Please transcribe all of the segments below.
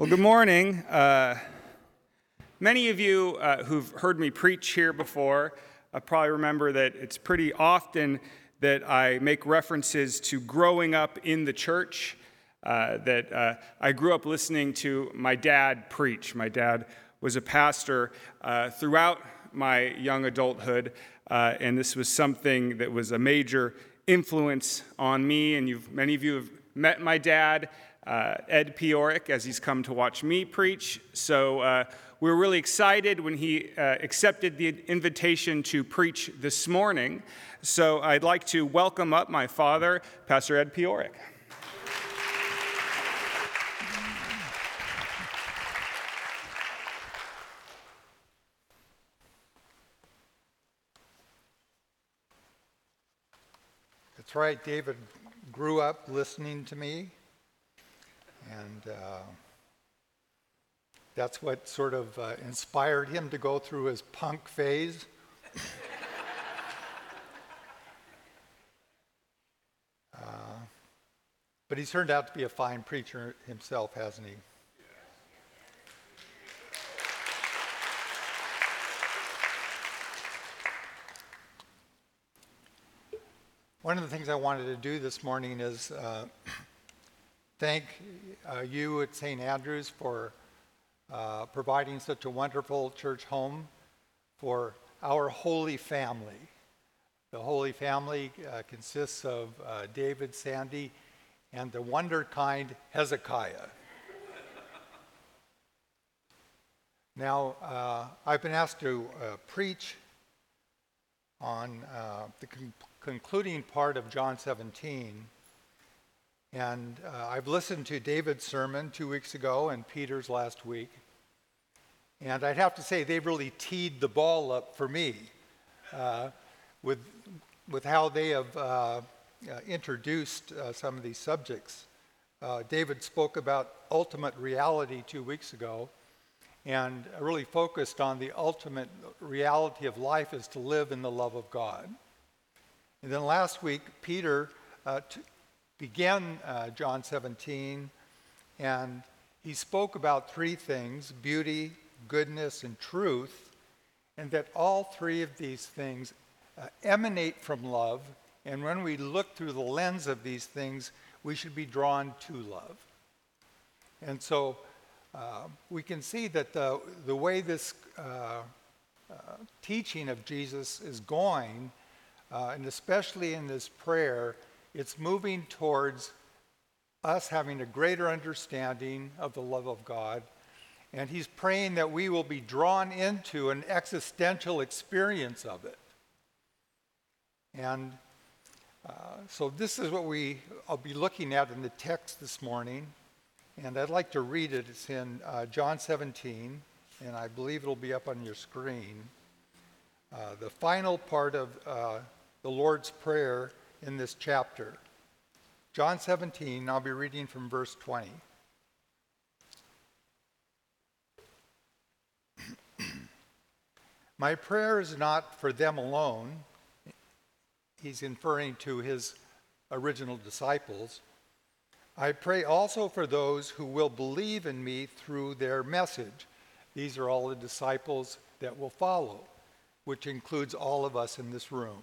Well, good morning. Uh, many of you uh, who've heard me preach here before uh, probably remember that it's pretty often that I make references to growing up in the church. Uh, that uh, I grew up listening to my dad preach. My dad was a pastor uh, throughout my young adulthood, and this was something that was a major influence on me. And many of you have met my dad uh, Ed Piorek as he's come to watch me preach. So uh, we are really excited when he uh, accepted the invitation to preach this morning. So I'd like to welcome up my father, Pastor Ed Piorek. That's right, David grew up listening to me and uh, that's what sort of uh, inspired him to go through his punk phase. uh, but he's turned out to be a fine preacher himself, hasn't he? One of the things I wanted to do this morning is uh, thank uh, you at St. Andrews for uh, providing such a wonderful church home for our Holy Family. The Holy Family uh, consists of uh, David, Sandy, and the wonder kind Hezekiah. now, uh, I've been asked to uh, preach on the con- concluding part of John 17. And uh, I've listened to David's sermon two weeks ago and Peter's last week. And I'd have to say, they've really teed the ball up for me uh, with, with how they have uh, uh introduced uh, some of these subjects. Uh, David spoke about ultimate reality two weeks ago and really focused on the ultimate reality of life is to live in the love of God. And then last week, Peter t- began uh, John 17, and he spoke about three things beauty, goodness, and truth, and that all three of these things uh, emanate from love. And when we look through the lens of these things, we should be drawn to love. And so uh, we can see that the, the way this uh, uh teaching of Jesus is going, uh, and especially in this prayer, it's moving towards us having a greater understanding of the love of God. And he's praying that we will be drawn into an existential experience of it. And uh, so this is what we I'll be looking at in the text this morning. And I'd like to read it. It's in uh, John 17, and I believe it'll be up on your screen. Uh, the final part of uh, the Lord's Prayer in this chapter. John 17, I'll be reading from verse 20. My prayer is not for them alone. He's inferring to his original disciples. I pray also for those who will believe in me through their message. These are all the disciples that will follow, which includes all of us in this room.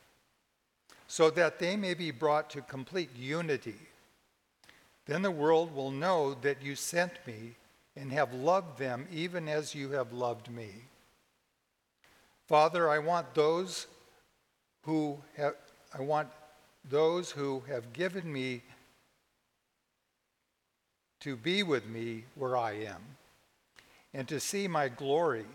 so that they may be brought to complete unity. Then the world will know that you sent me and have loved them even as you have loved me. Father, I want those who have, I want those who have given me to be with me where I am, and to see my glory,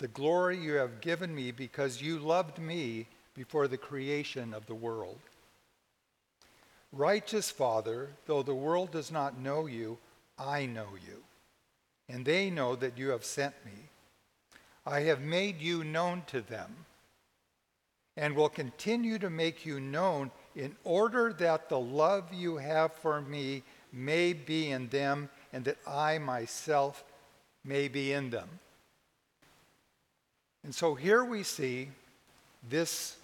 the glory you have given me because you loved me before the creation of the world. Righteous Father, though the world does not know you, I know you, and they know that you have sent me. I have made you known to them, and will continue to make you known in order that the love you have for me may be in them, and that I myself may be in them. And so here we see this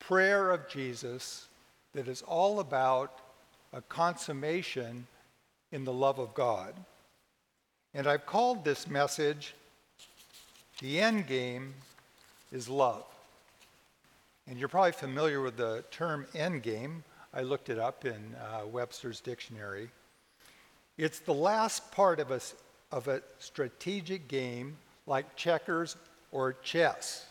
prayer of Jesus that is all about a consummation in the love of God. And I've called this message, The End Game is Love. And you're probably familiar with the term end game. I looked it up in uh, Webster's dictionary. It's the last part of a, of a strategic game like checkers or chess.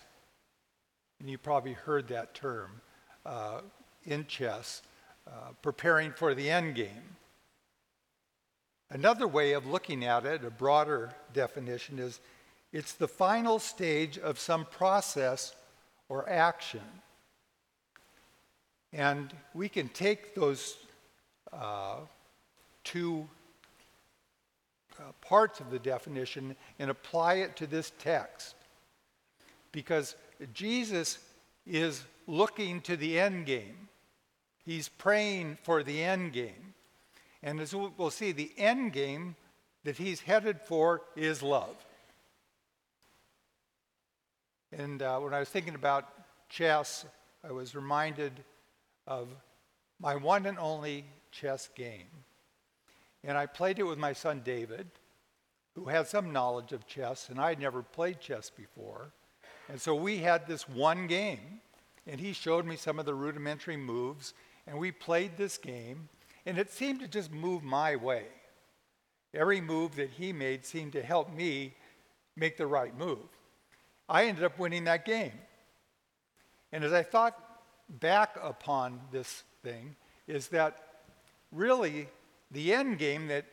And you probably heard that term uh, in chess, uh, preparing for the end game. Another way of looking at it, a broader definition, is it's the final stage of some process or action. And we can take those uh, two uh, parts of the definition and apply it to this text. Because Jesus is looking to the end game. He's praying for the end game. And as we'll see, the end game that he's headed for is love. And uh, when I was thinking about chess, I was reminded of my one and only chess game. And I played it with my son David, who had some knowledge of chess, and I had never played chess before. And so we had this one game, and he showed me some of the rudimentary moves, and we played this game, and it seemed to just move my way. Every move that he made seemed to help me make the right move. I ended up winning that game. And as I thought back upon this thing, is that really the end game that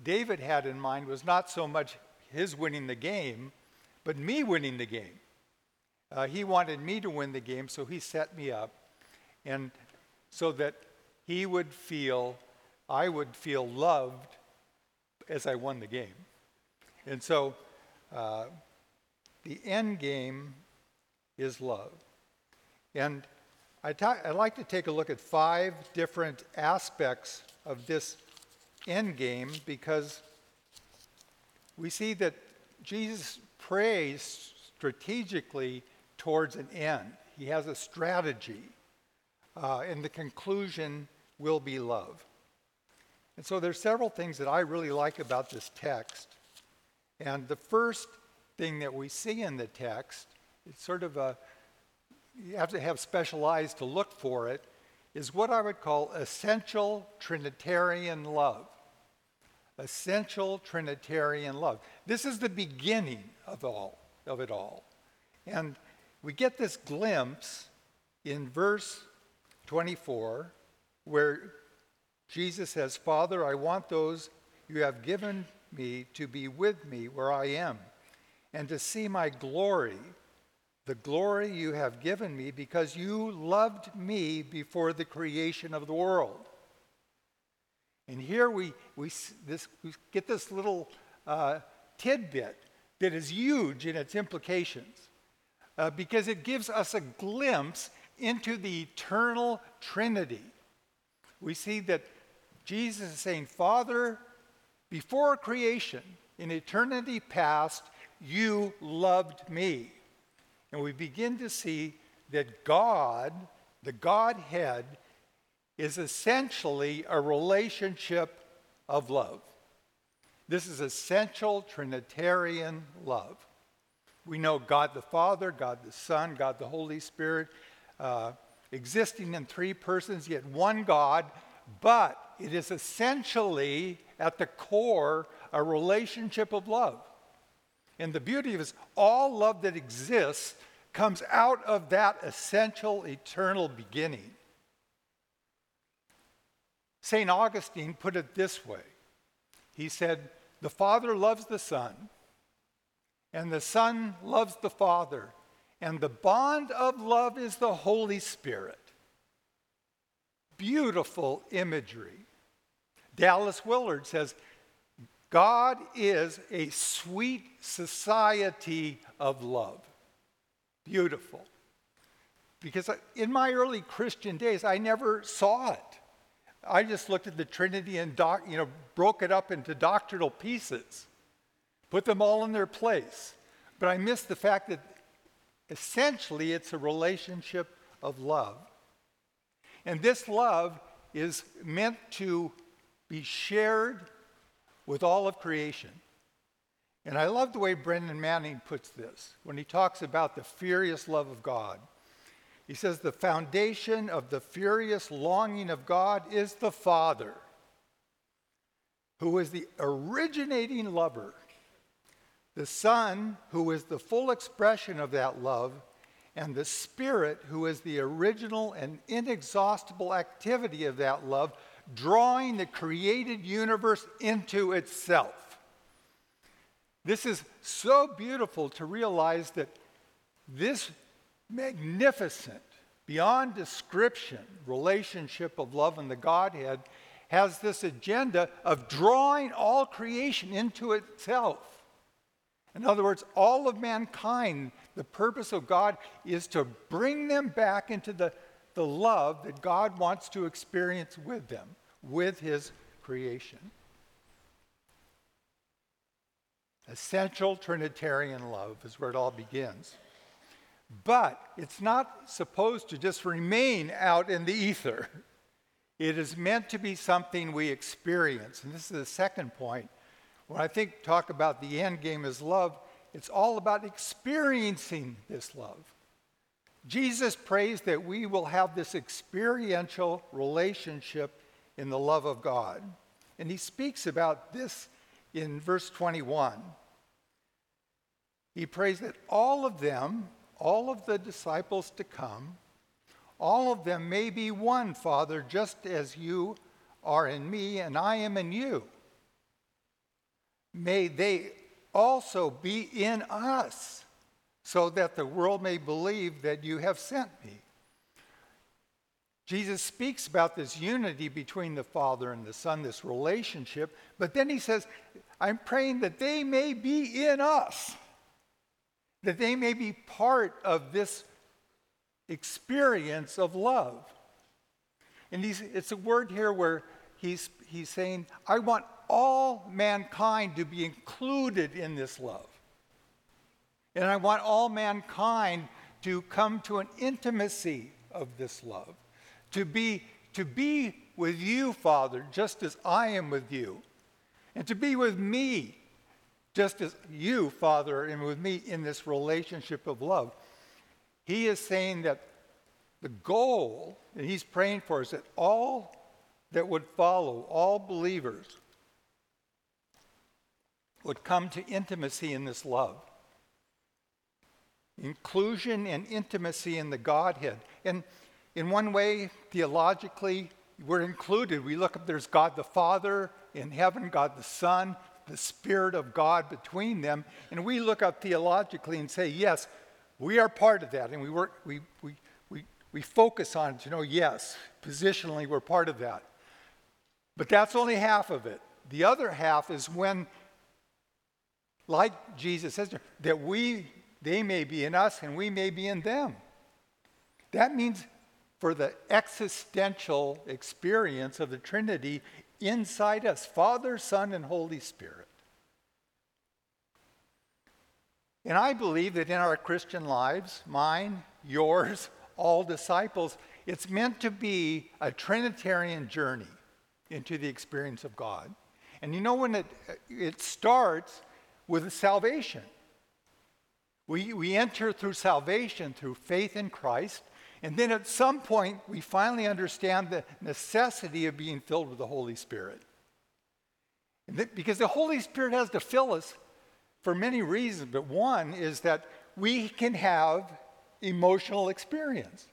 David had in mind was not so much his winning the game, but me winning the game. Uh, he wanted me to win the game, so he set me up. And so that he would feel, I would feel loved as I won the game. And so uh, the end game is love. And I ta- I'd like to take a look at five different aspects of this end game because we see that Jesus prays strategically towards an end. He has a strategy uh, and the conclusion will be love. And so there's several things that I really like about this text. And the first thing that we see in the text, it's sort of a, you have to have special eyes to look for it, is what I would call essential Trinitarian love. Essential Trinitarian love. This is the beginning of all of it all. And we get this glimpse in verse 24, where Jesus says, Father, I want those you have given me to be with me where I am, and to see my glory, the glory you have given me, because you loved me before the creation of the world. And here we, we, this, we get this little uh, tidbit that is huge in its implications uh, because it gives us a glimpse into the eternal Trinity. We see that Jesus is saying, Father, before creation, in eternity past, you loved me. And we begin to see that God, the Godhead, is essentially a relationship of love. This is essential Trinitarian love. We know God the Father, God the Son, God the Holy Spirit uh, existing in three persons, yet one God, but it is essentially at the core a relationship of love. And the beauty is all love that exists comes out of that essential eternal beginning. St. Augustine put it this way He said, The Father loves the Son, and the Son loves the Father, and the bond of love is the Holy Spirit. beautiful imagery. Dallas Willard says, God is a sweet society of love. Beautiful. Because in my early Christian days, I never saw it. I just looked at the Trinity and doc, you know, broke it up into doctrinal pieces, put them all in their place. But I missed the fact that essentially it's a relationship of love. And this love is meant to be shared with all of creation. And I love the way Brennan Manning puts this when he talks about the furious love of God. He says, The foundation of the furious longing of God is the Father, who is the originating lover, the Son, who is the full expression of that love, and the Spirit, who is the original and inexhaustible activity of that love, drawing the created universe into itself. This is so beautiful to realize that this magnificent, beyond description relationship of love in the Godhead has this agenda of drawing all creation into itself. In other words, all of mankind, the purpose of God is to bring them back into the, the love that God wants to experience with them, with His creation. Essential Trinitarian love is where it all begins. But it's not supposed to just remain out in the ether. It is meant to be something we experience. And this is the second point. When I think talk about the end game is love, it's all about experiencing this love. Jesus prays that we will have this experiential relationship in the love of God. And he speaks about this in verse 21. He prays that all of them, all of the disciples to come, all of them may be one, Father, just as you are in me and I am in you. May they also be in us, so that the world may believe that you have sent me. Jesus speaks about this unity between the Father and the Son, this relationship, but then he says, I'm praying that they may be in us that they may be part of this experience of love. And it's a word here where he's, he's saying, I want all mankind to be included in this love. And I want all mankind to come to an intimacy of this love, to be, to be with you, Father, just as I am with you, and to be with me just as you, Father, and with me in this relationship of love. He is saying that the goal that he's praying for is that all that would follow, all believers, would come to intimacy in this love. Inclusion and intimacy in the Godhead. And in one way, theologically, we're included. We look up, there's God the Father in heaven, God the Son, the Spirit of God between them. And we look up theologically and say, yes, we are part of that. And we, work, we, we, we, we focus on it to know, yes, positionally, we're part of that. But that's only half of it. The other half is when, like Jesus says, that we, they may be in us and we may be in them. That means for the existential experience of the Trinity, inside us Father, Son, and Holy Spirit. And I believe that in our Christian lives, mine, yours, all disciples, it's meant to be a Trinitarian journey into the experience of God. And you know when it, it starts with salvation. We, we enter through salvation through faith in Christ, and then at some point, we finally understand the necessity of being filled with the Holy Spirit. Because the Holy Spirit has to fill us for many reasons, but one is that we can have emotional experience.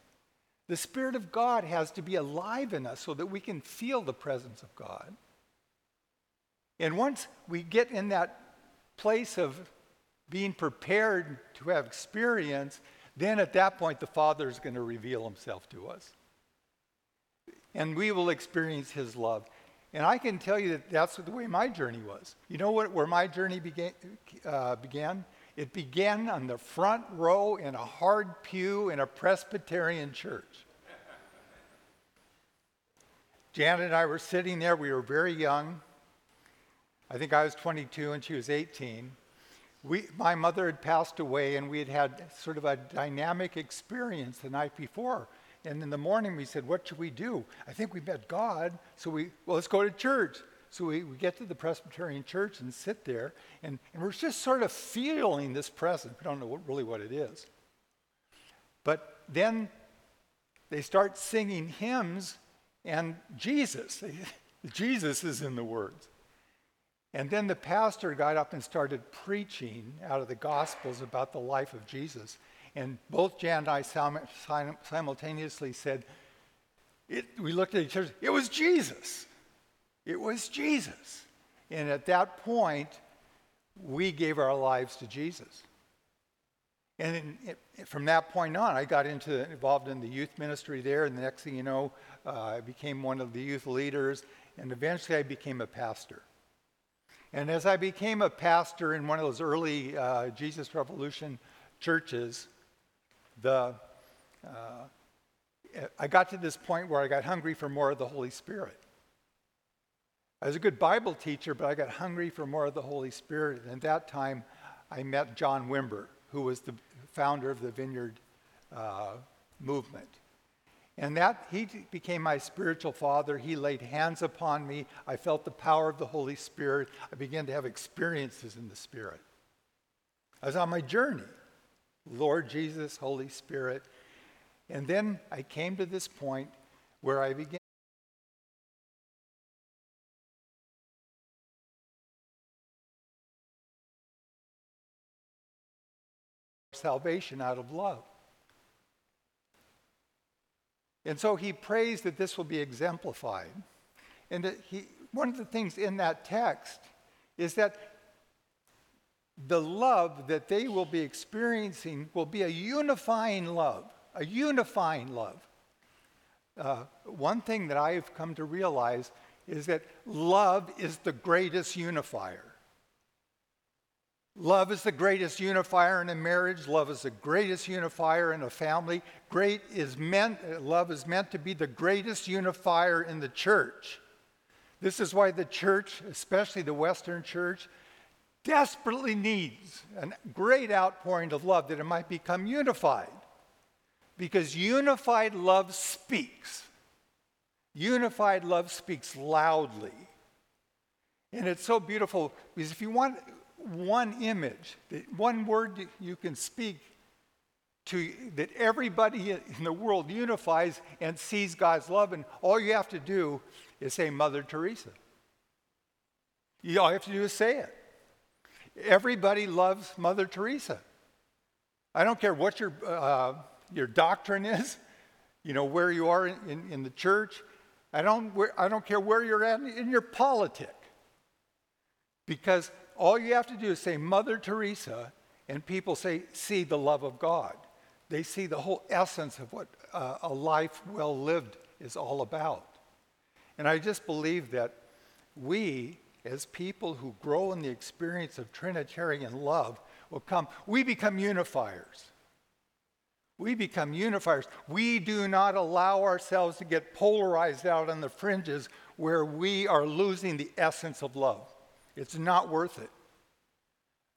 The Spirit of God has to be alive in us so that we can feel the presence of God. And once we get in that place of being prepared to have experience, then at that point, the Father is going to reveal himself to us. and we will experience his love. And I can tell you that that's the way my journey was. You know what, where my journey began, uh, began? It began on the front row in a hard pew in a Presbyterian church. Janet and I were sitting there. We were very young. I think I was 22 and she was 18. We, my mother had passed away, and we had had sort of a dynamic experience the night before. And in the morning, we said, What should we do? I think we met God, so we, well, let's go to church. So we, we get to the Presbyterian church and sit there, and, and we're just sort of feeling this presence. We don't know what, really what it is. But then they start singing hymns, and Jesus, Jesus is in the words. And then the pastor got up and started preaching out of the Gospels about the life of Jesus. And both Jan and I simultaneously said, we looked at each other, it was Jesus. It was Jesus. And at that point, we gave our lives to Jesus. And it, from that point on, I got into, involved in the youth ministry there. And the next thing you know, uh, I became one of the youth leaders. And eventually, I became a pastor. And as I became a pastor in one of those early uh, Jesus Revolution churches, the, uh, I got to this point where I got hungry for more of the Holy Spirit. I was a good Bible teacher, but I got hungry for more of the Holy Spirit. And at that time, I met John Wimber, who was the founder of the Vineyard uh, movement. And that he became my spiritual father. He laid hands upon me. I felt the power of the Holy Spirit. I began to have experiences in the Spirit. I was on my journey. Lord Jesus, Holy Spirit. And then I came to this point where I began. Salvation out of love. And so he prays that this will be exemplified. And that he, one of the things in that text is that the love that they will be experiencing will be a unifying love, a unifying love. Uh, one thing that I've come to realize is that love is the greatest unifier. Love is the greatest unifier in a marriage. Love is the greatest unifier in a family. Great is meant, love is meant to be the greatest unifier in the church. This is why the church, especially the Western church, desperately needs a great outpouring of love that it might become unified. Because unified love speaks. Unified love speaks loudly. And it's so beautiful because if you want, one image, one word you can speak to that everybody in the world unifies and sees God's love, and all you have to do is say Mother Teresa. You all you have to do is say it. Everybody loves Mother Teresa. I don't care what your, uh, your doctrine is, you know, where you are in, in, in the church. I don't, I don't care where you're at in your politic. Because all you have to do is say Mother Teresa, and people say, see the love of God. They see the whole essence of what uh, a life well lived is all about. And I just believe that we, as people who grow in the experience of Trinitarian love, will come, we become unifiers. We become unifiers. We do not allow ourselves to get polarized out on the fringes where we are losing the essence of love. It's not worth it.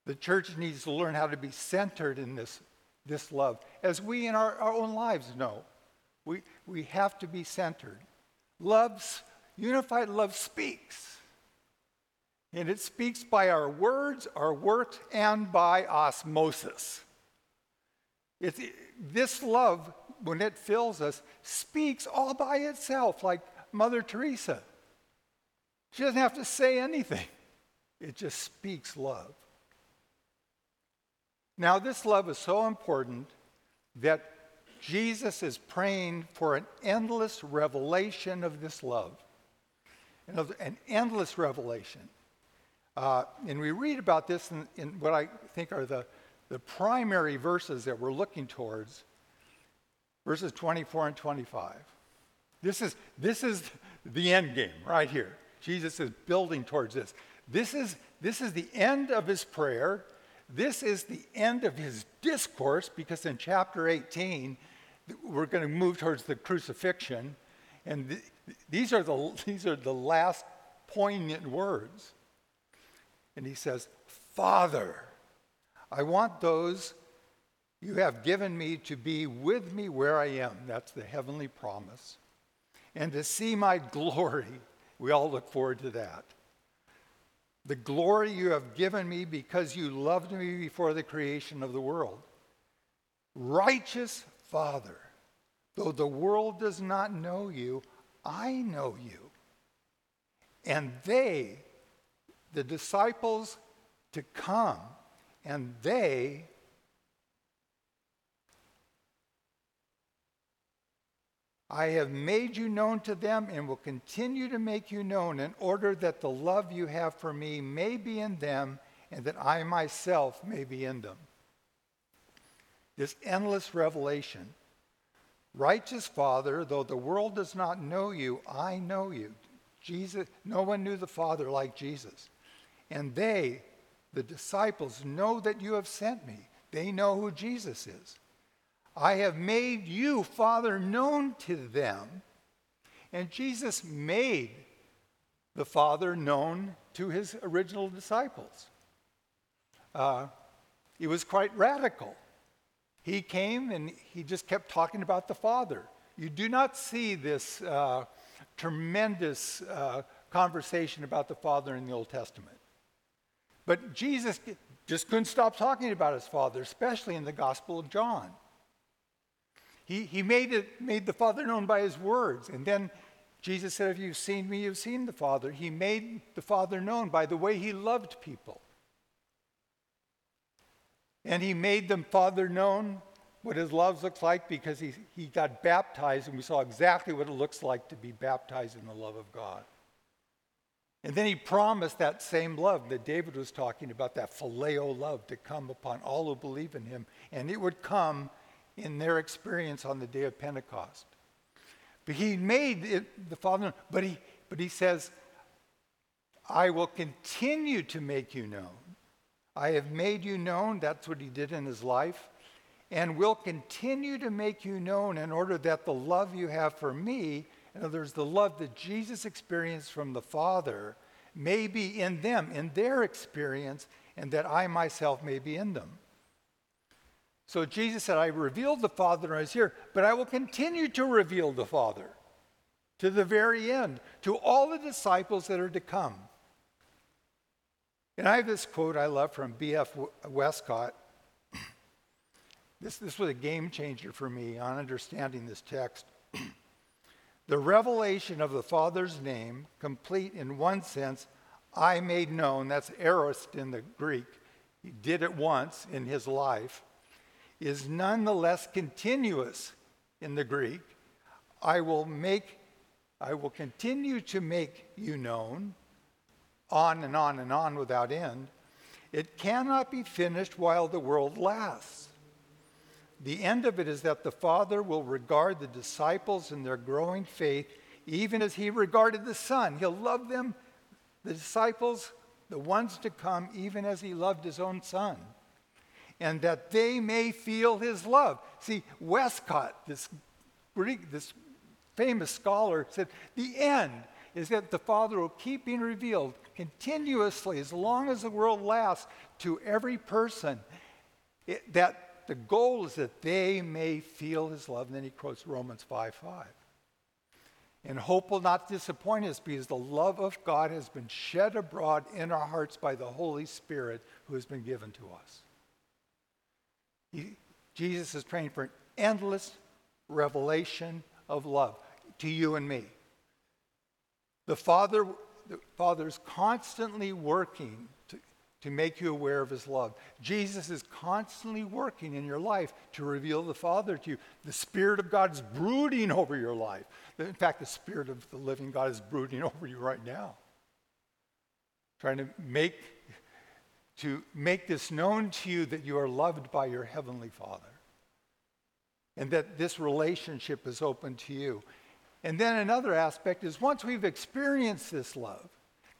The church needs to learn how to be centered in this, this love. As we in our, our own lives know, we, we have to be centered. Love's, unified love speaks. And it speaks by our words, our works, and by osmosis. It's, this love, when it fills us, speaks all by itself, like Mother Teresa. She doesn't have to say anything. It just speaks love. Now, this love is so important that Jesus is praying for an endless revelation of this love, an endless revelation. Uh, and we read about this in, in, what I think are the, the primary verses that we're looking towards, verses 24 and 25. This is, this is the end game right here. Jesus is building towards this. This is, this is the end of his prayer. This is the end of his discourse because in chapter 18, we're going to move towards the crucifixion. And th- these, are the, these are the last poignant words. And he says, Father, I want those you have given me to be with me where I am. That's the heavenly promise. And to see my glory. We all look forward to that. The glory you have given me because you loved me before the creation of the world. Righteous Father, though the world does not know you, I know you. And they, the disciples to come, and they I have made you known to them and will continue to make you known in order that the love you have for me may be in them and that I myself may be in them. This endless revelation. Righteous Father, though the world does not know you, I know you. Jesus, no one knew the Father like Jesus. And they, the disciples, know that you have sent me. They know who Jesus is. I have made you, Father, known to them. And Jesus made the Father known to his original disciples. Uh, he was quite radical. He came and he just kept talking about the Father. You do not see this uh, tremendous uh, conversation about the Father in the Old Testament. But Jesus just couldn't stop talking about his Father, especially in the Gospel of John. He, he made, it, made the Father known by his words. And then Jesus said, If you've seen me, you've seen the Father. He made the Father known by the way he loved people. And he made the Father known what his love looks like because he, he got baptized and we saw exactly what it looks like to be baptized in the love of God. And then he promised that same love that David was talking about, that phileo love, to come upon all who believe in him. And it would come in their experience on the day of Pentecost. But he made it, the Father, but he, but he says, I will continue to make you known. I have made you known. That's what he did in his life. And will continue to make you known in order that the love you have for me, in other words, the love that Jesus experienced from the Father, may be in them, in their experience, and that I myself may be in them. So Jesus said, I revealed the Father when I was here, but I will continue to reveal the Father to the very end, to all the disciples that are to come. And I have this quote I love from B.F. Westcott. This, this was a game changer for me on understanding this text. the revelation of the Father's name, complete in one sense, I made known, that's aorist in the Greek. He did it once in his life is nonetheless continuous in the Greek. I will make, I will continue to make you known, on and on and on without end. It cannot be finished while the world lasts. The end of it is that the Father will regard the disciples in their growing faith even as he regarded the Son. He'll love them, the disciples, the ones to come, even as he loved his own Son and that they may feel his love. See, Westcott, this Greek, this famous scholar, said the end is that the Father will keep being revealed continuously as long as the world lasts to every person. It, that the goal is that they may feel his love. And then he quotes Romans 5 5. And hope will not disappoint us because the love of God has been shed abroad in our hearts by the Holy Spirit who has been given to us. He, Jesus is praying for an endless revelation of love to you and me. The Father, the Father is constantly working to, to make you aware of his love. Jesus is constantly working in your life to reveal the Father to you. The Spirit of God is brooding over your life. In fact, the Spirit of the living God is brooding over you right now, trying to make to make this known to you that you are loved by your Heavenly Father and that this relationship is open to you. And then another aspect is once we've experienced this love,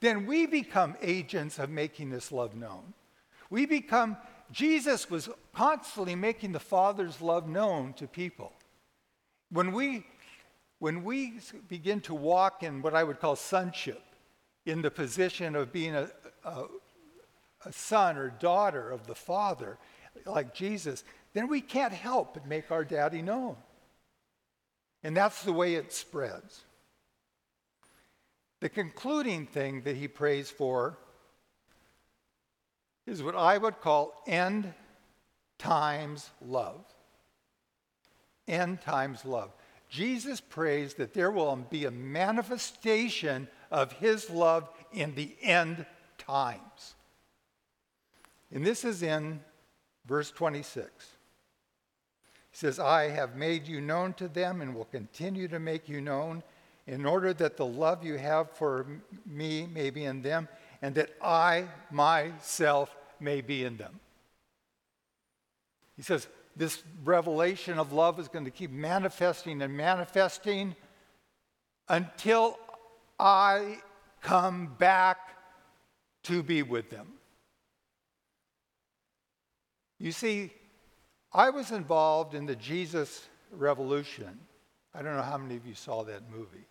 then we become agents of making this love known. We become, Jesus was constantly making the Father's love known to people. When we, when we begin to walk in what I would call sonship, in the position of being a, a, a son or daughter of the Father, like Jesus, then we can't help but make our daddy known. And that's the way it spreads. The concluding thing that he prays for is what I would call end times love. End times love. Jesus prays that there will be a manifestation of his love in the end times. And this is in verse 26. He says, I have made you known to them and will continue to make you known in order that the love you have for me may be in them and that I myself may be in them. He says, this revelation of love is going to keep manifesting and manifesting until I come back to be with them. You see, I was involved in the Jesus Revolution. I don't know how many of you saw that movie.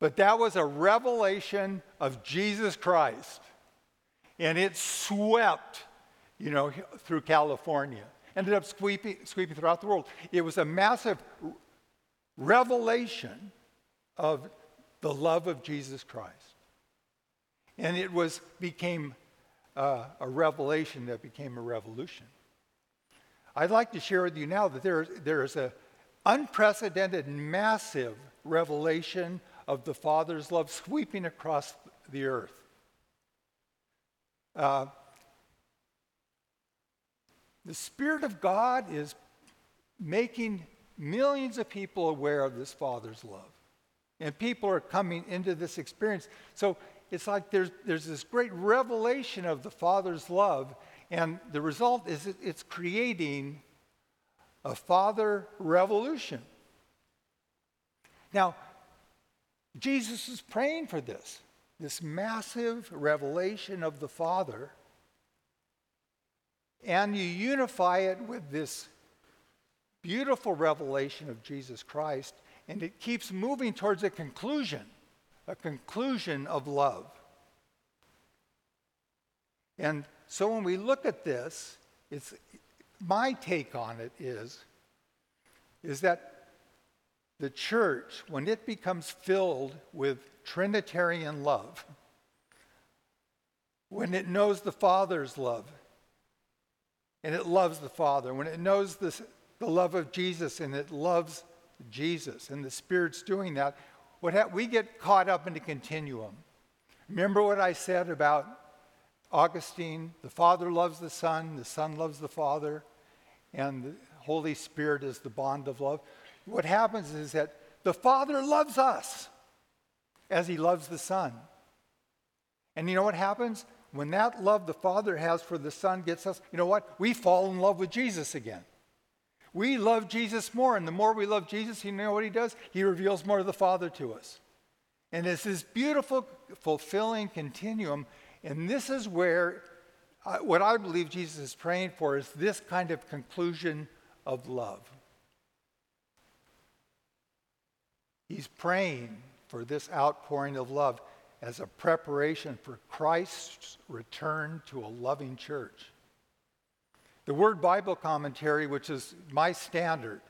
But that was a revelation of Jesus Christ. And it swept, you know, through California. Ended up sweeping, sweeping throughout the world. It was a massive revelation of the love of Jesus Christ. And it was became uh, a revelation that became a revolution. I'd like to share with you now that there, there is an unprecedented, massive revelation of the Father's love sweeping across the earth. Uh, the Spirit of God is making millions of people aware of this Father's love. And people are coming into this experience. So it's like there's, there's this great revelation of the Father's love, and the result is it's creating a Father revolution. Now, Jesus is praying for this, this massive revelation of the Father, and you unify it with this beautiful revelation of Jesus Christ, and it keeps moving towards a conclusion a conclusion of love. And so when we look at this, it's my take on it is is that the church when it becomes filled with trinitarian love when it knows the father's love and it loves the father when it knows this, the love of jesus and it loves jesus and the spirit's doing that what ha- we get caught up in the continuum. Remember what I said about Augustine? The Father loves the Son, the Son loves the Father, and the Holy Spirit is the bond of love. What happens is that the Father loves us as he loves the Son. And you know what happens? When that love the Father has for the Son gets us, you know what? We fall in love with Jesus again. We love Jesus more, and the more we love Jesus, you know what he does? He reveals more of the Father to us. And it's this beautiful, fulfilling continuum. And this is where uh, what I believe Jesus is praying for is this kind of conclusion of love. He's praying for this outpouring of love as a preparation for Christ's return to a loving church. The Word Bible Commentary, which is my standard,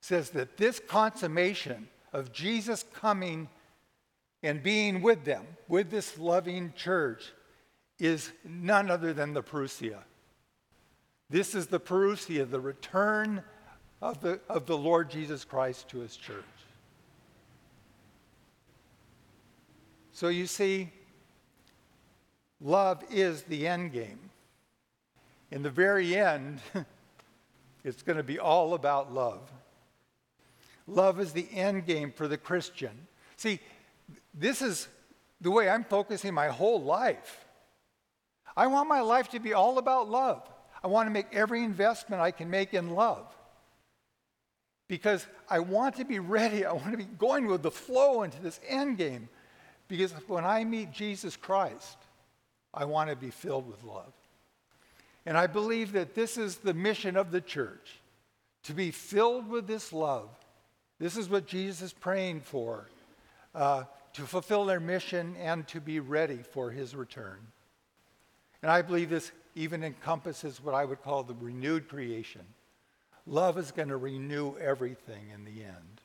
says that this consummation of Jesus coming and being with them, with this loving church, is none other than the Parousia. This is the Parousia, the return of the, of the Lord Jesus Christ to his church. So you see, love is the end game in the very end, it's going to be all about love. Love is the end game for the Christian. See, this is the way I'm focusing my whole life. I want my life to be all about love. I want to make every investment I can make in love. because I want to be ready. I want to be going with the flow into this end game. Because when I meet Jesus Christ, I want to be filled with love. And I believe that this is the mission of the church to be filled with this love. This is what Jesus is praying for uh, to fulfill their mission and to be ready for his return. And I believe this even encompasses what I would call the renewed creation. Love is going to renew everything in the end.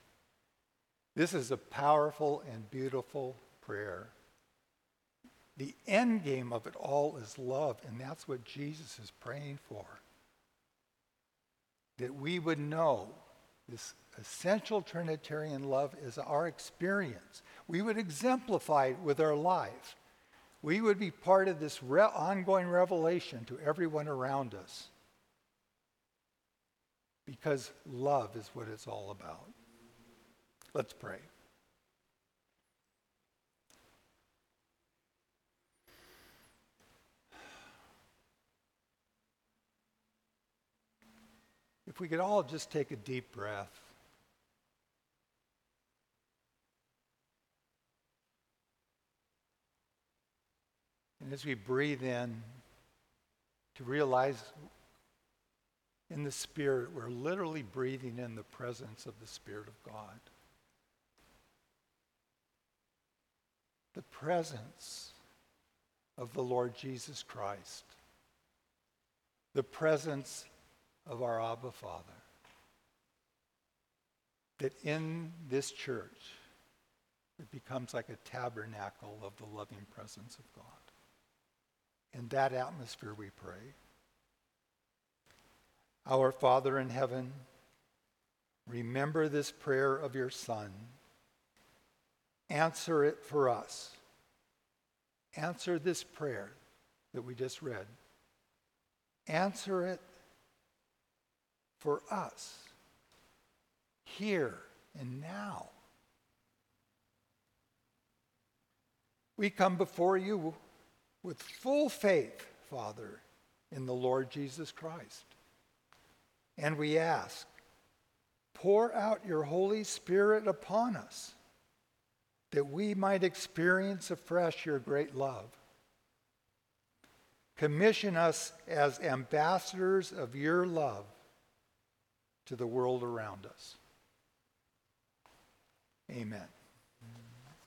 This is a powerful and beautiful prayer. The end game of it all is love, and that's what Jesus is praying for. That we would know this essential Trinitarian love is our experience. We would exemplify it with our life. We would be part of this re- ongoing revelation to everyone around us. Because love is what it's all about. Let's pray. We could all just take a deep breath. And as we breathe in, to realize in the Spirit, we're literally breathing in the presence of the Spirit of God. The presence of the Lord Jesus Christ. The presence of our Abba Father. That in this church, it becomes like a tabernacle of the loving presence of God. In that atmosphere, we pray. Our Father in heaven, remember this prayer of your Son. Answer it for us. Answer this prayer that we just read. Answer it for us here and now. We come before you with full faith, Father, in the Lord Jesus Christ. And we ask, pour out your Holy Spirit upon us that we might experience afresh your great love. Commission us as ambassadors of your love to the world around us. Amen.